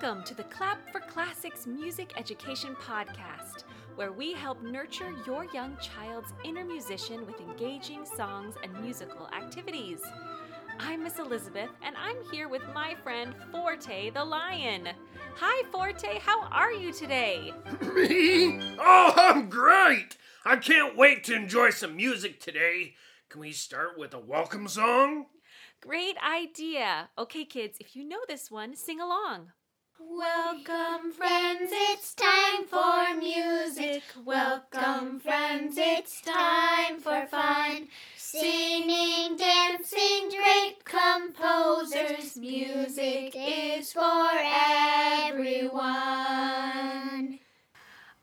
Welcome to the Clap for Classics Music Education Podcast, where we help nurture your young child's inner musician with engaging songs and musical activities. I'm Miss Elizabeth, and I'm here with my friend Forte the Lion. Hi, Forte, how are you today? Me? Oh, I'm great! I can't wait to enjoy some music today. Can we start with a welcome song? Great idea. Okay, kids, if you know this one, sing along. Welcome, friends, it's time for music. Welcome, friends, it's time for fun. Singing, dancing, great composers. Music is for everyone.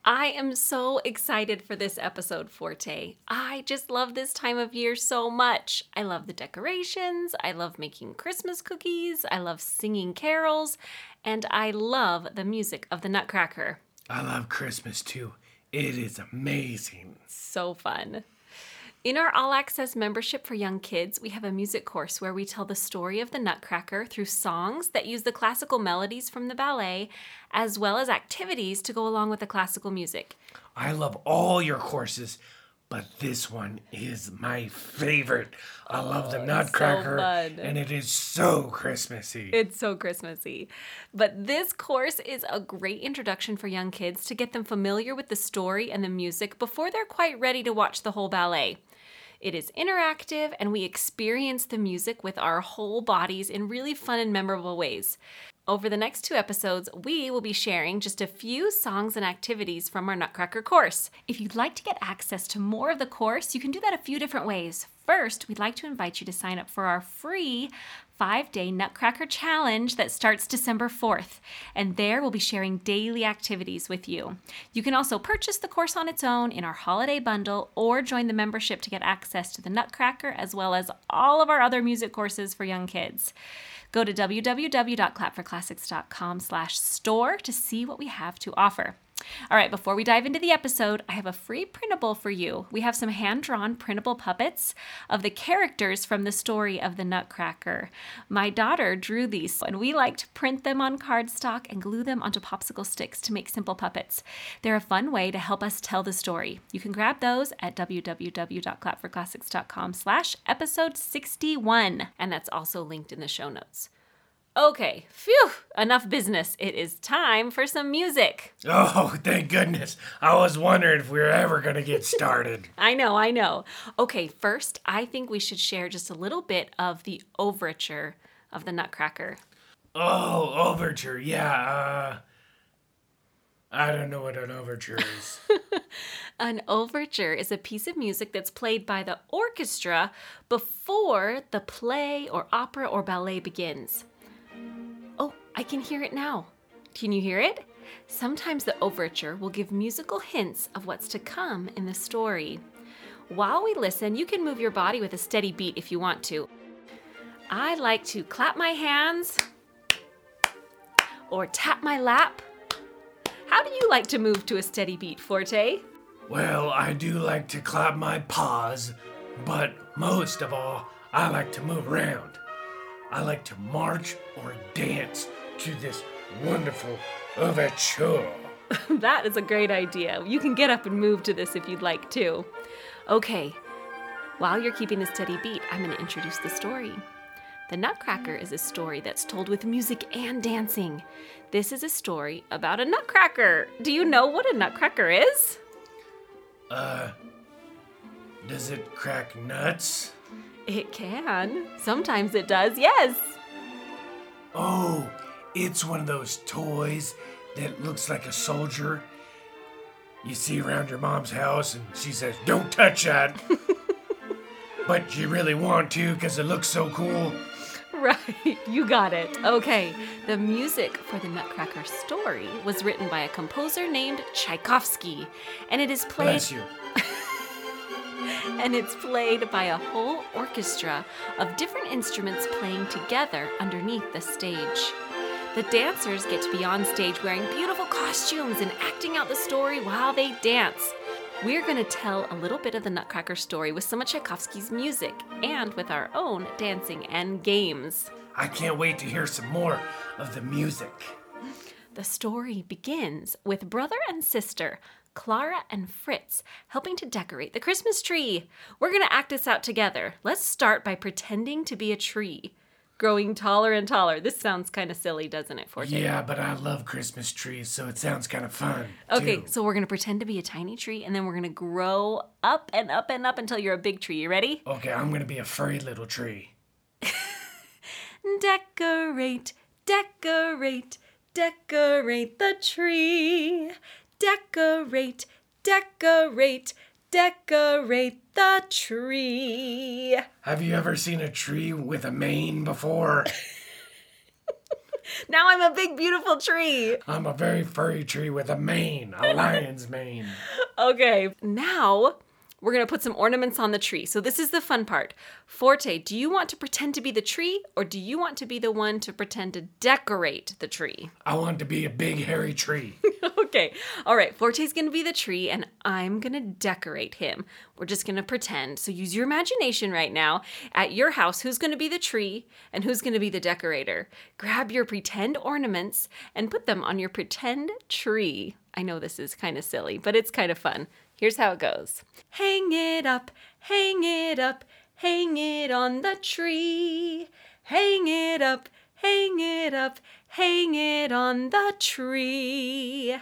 I am so excited for this episode, Forte. I just love this time of year so much. I love the decorations, I love making Christmas cookies, I love singing carols, and I love the music of the Nutcracker. I love Christmas too. It is amazing. So fun. In our All Access membership for young kids, we have a music course where we tell the story of the Nutcracker through songs that use the classical melodies from the ballet, as well as activities to go along with the classical music. I love all your courses, but this one is my favorite. I love the oh, Nutcracker, fun. and it is so Christmassy. It's so Christmassy. But this course is a great introduction for young kids to get them familiar with the story and the music before they're quite ready to watch the whole ballet. It is interactive, and we experience the music with our whole bodies in really fun and memorable ways. Over the next two episodes, we will be sharing just a few songs and activities from our Nutcracker course. If you'd like to get access to more of the course, you can do that a few different ways. First, we'd like to invite you to sign up for our free five day Nutcracker Challenge that starts December 4th. And there we'll be sharing daily activities with you. You can also purchase the course on its own in our holiday bundle or join the membership to get access to the Nutcracker as well as all of our other music courses for young kids. Go to www.clapforclassics.com slash store to see what we have to offer. All right, before we dive into the episode, I have a free printable for you. We have some hand drawn printable puppets of the characters from the story of the Nutcracker. My daughter drew these, and we like to print them on cardstock and glue them onto popsicle sticks to make simple puppets. They're a fun way to help us tell the story. You can grab those at www.clapforclassics.com slash episode 61, and that's also linked in the show notes. Okay, phew, enough business. It is time for some music. Oh, thank goodness. I was wondering if we were ever going to get started. I know, I know. Okay, first, I think we should share just a little bit of the overture of the Nutcracker. oh, overture. Yeah. Uh, I don't know what an overture is. An overture is a piece of music that's played by the orchestra before the play or opera or ballet begins. Can hear it now. Can you hear it? Sometimes the overture will give musical hints of what's to come in the story. While we listen, you can move your body with a steady beat if you want to. I like to clap my hands or tap my lap. How do you like to move to a steady beat, Forte? Well, I do like to clap my paws, but most of all, I like to move around. I like to march or dance to this wonderful overture. that is a great idea. You can get up and move to this if you'd like to. Okay, while you're keeping a steady beat, I'm going to introduce the story. The Nutcracker is a story that's told with music and dancing. This is a story about a nutcracker. Do you know what a nutcracker is? Uh, does it crack nuts? It can. Sometimes it does, yes. Oh, it's one of those toys that looks like a soldier. You see around your mom's house, and she says, Don't touch that. but you really want to because it looks so cool. Right, you got it. Okay, the music for the Nutcracker story was written by a composer named Tchaikovsky, and it is played Bless you. and it's played by a whole orchestra of different instruments playing together underneath the stage. The dancers get to be on stage wearing beautiful costumes and acting out the story while they dance. We're going to tell a little bit of the Nutcracker story with some of Tchaikovsky's music and with our own dancing and games. I can't wait to hear some more of the music. The story begins with brother and sister, Clara and Fritz, helping to decorate the Christmas tree. We're going to act this out together. Let's start by pretending to be a tree, growing taller and taller. This sounds kind of silly, doesn't it, Forte? Yeah, but I love Christmas trees, so it sounds kind of fun. Okay, too. so we're going to pretend to be a tiny tree and then we're going to grow up and up and up until you're a big tree. You ready? Okay, I'm gonna be a furry little tree. Decorate, decorate, decorate the tree. Decorate, decorate, decorate the tree. Have you ever seen a tree with a mane before? Now I'm a big, beautiful tree. I'm a very furry tree with a mane, a lion's mane. Okay, now we're gonna put some ornaments on the tree. So this is the fun part. Forte, do you want to pretend to be the tree or do you want to be the one to pretend to decorate the tree? I want to be a big hairy tree. okay. All right. Forte's going to be the tree and I'm going to decorate him. We're just going to pretend. So use your imagination right now. At your house, who's going to be the tree and who's going to be the decorator? Grab your pretend ornaments and put them on your pretend tree. I know this is kind of silly, but it's kind of fun. Here's how it goes Hang it up, hang it up, hang it on the tree. Hang it up, hang it up, hang it on the tree.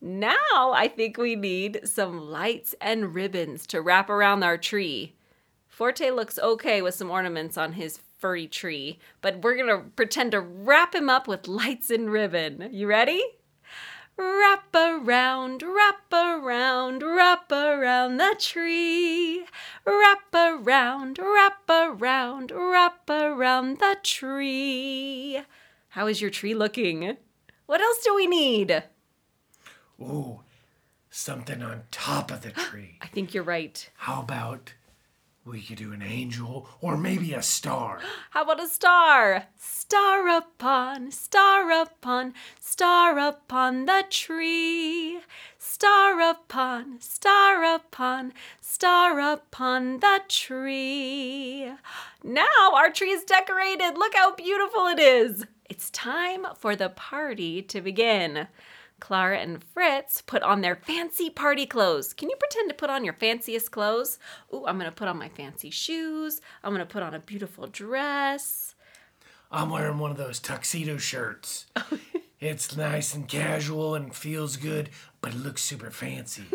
Now I think we need some lights and ribbons to wrap around our tree. Forte looks okay with some ornaments on his furry tree, but we're gonna pretend to wrap him up with lights and ribbon. You ready? Wrap around, wrap around, wrap around the tree. Wrap around, wrap around, wrap around the tree. How is your tree looking? What else do we need? Ooh, something on top of the tree. I think you're right. How about we could do an angel or maybe a star? How about a star? Star upon, star upon, star upon the tree. Star upon, star upon, star upon the tree. Now our tree is decorated. Look how beautiful it is. It's time for the party to begin. Clara and Fritz put on their fancy party clothes. Can you pretend to put on your fanciest clothes? Ooh, I'm gonna put on my fancy shoes. I'm gonna put on a beautiful dress. I'm wearing one of those tuxedo shirts. it's nice and casual and feels good, but it looks super fancy.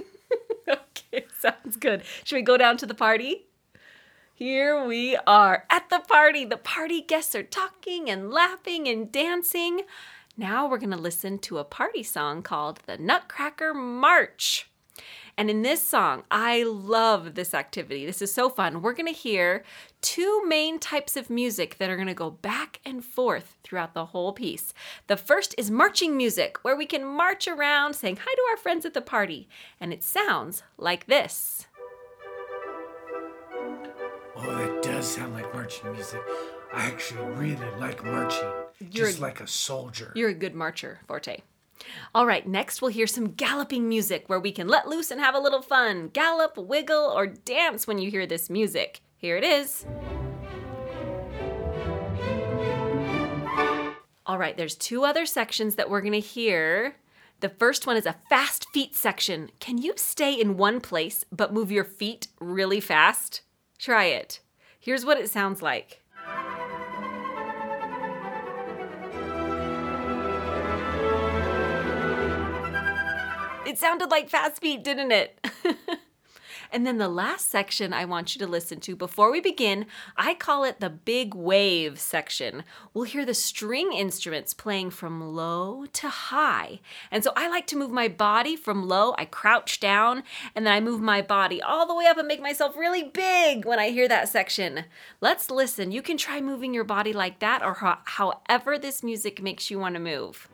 Okay, sounds good. Should we go down to the party? Here we are at the party. The party guests are talking and laughing and dancing. Now we're going to listen to a party song called the Nutcracker March. And in this song, I love this activity. This is so fun. We're going to hear two main types of music that are going to go back and forth throughout the whole piece. The first is marching music, where we can march around saying hi to our friends at the party. And it sounds like this. Oh, that does sound like marching music. I actually really like marching, You're- just like a soldier. You're a good marcher, Forte. All right, next we'll hear some galloping music where we can let loose and have a little fun. Gallop, wiggle, or dance when you hear this music. Here it is. All right, there's two other sections that we're going to hear. The first one is a fast feet section. Can you stay in one place but move your feet really fast? Try it. Here's what it sounds like. It sounded like fast feet, didn't it? and then the last section I want you to listen to before we begin, I call it the big wave section. We'll hear the string instruments playing from low to high. And so I like to move my body from low, I crouch down, and then I move my body all the way up and make myself really big when I hear that section. Let's listen. You can try moving your body like that or ho- however this music makes you want to move.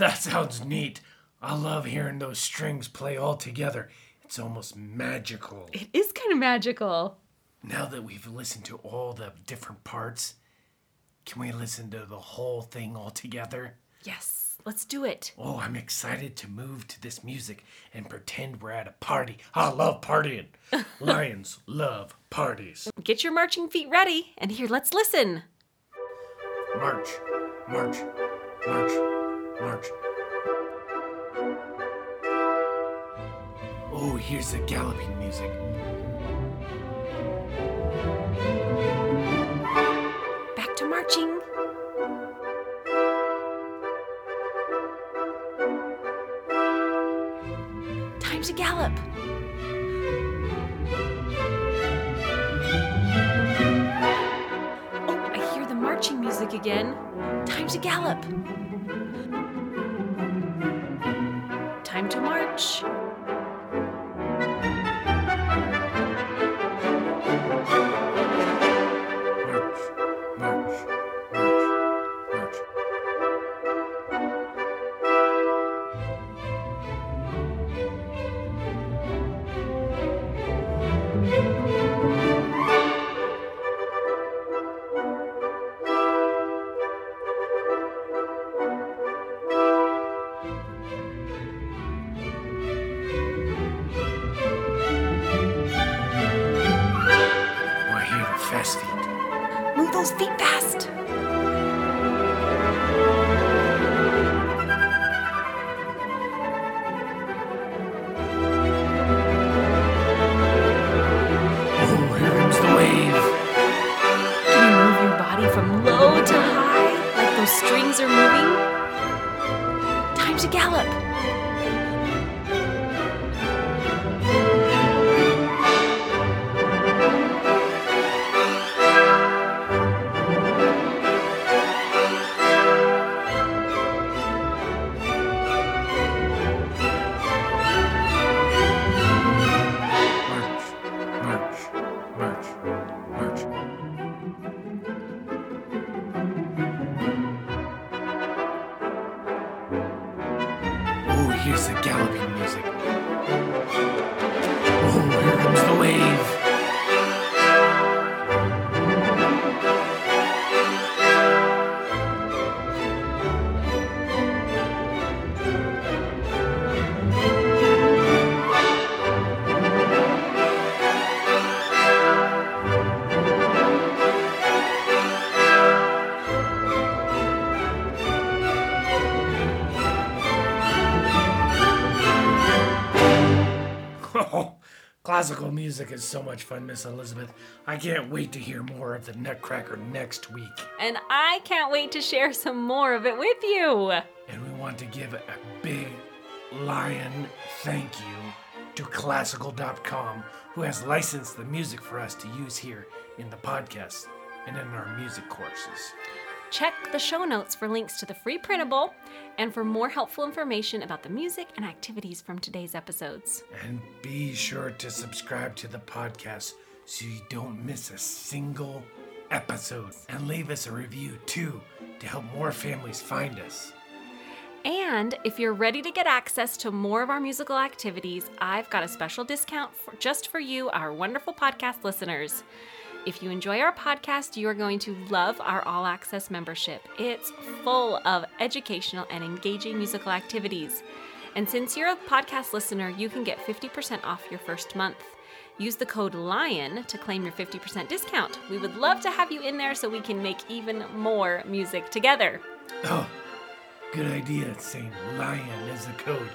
That sounds neat. I love hearing those strings play all together. It's almost magical. It is kind of magical. Now that we've listened to all the different parts, can we listen to the whole thing all together? Yes, Let's do it. Oh, I'm excited to move to this music and pretend we're at a party. I love partying. Lions love parties. Get your marching feet ready, and here, let's listen. March, march, march, march. Oh, here's the galloping music. Back to marching. Time to gallop. Oh, I hear the marching music again. Time to gallop. Time like those strings are moving? Time to gallop. Music is so much fun, Miss Elizabeth. I can't wait to hear more of the Nutcracker next week. And I can't wait to share some more of it with you. And we want to give a big lion thank you to classical.com, who has licensed the music for us to use here in the podcast and in our music courses. Check the show notes for links to the free printable and for more helpful information about the music and activities from today's episodes. And be sure to subscribe to the podcast so you don't miss a single episode. And leave us a review too to help more families find us. And if you're ready to get access to more of our musical activities, I've got a special discount for, just for you, our wonderful podcast listeners. If you enjoy our podcast, you are going to love our All Access membership. It's full of educational and engaging musical activities. And since you're a podcast listener, you can get 50% off your first month. Use the code LION to claim your 50% discount. We would love to have you in there so we can make even more music together. Oh, good idea saying lion is the code.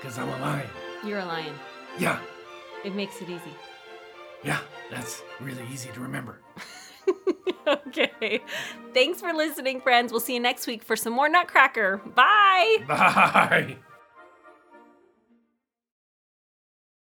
Because I'm a lion. You're a lion. Yeah, It makes it easy. Yeah, that's really easy to remember. okay. Thanks for listening, friends. We'll see you next week for some more Nutcracker. Bye. Bye.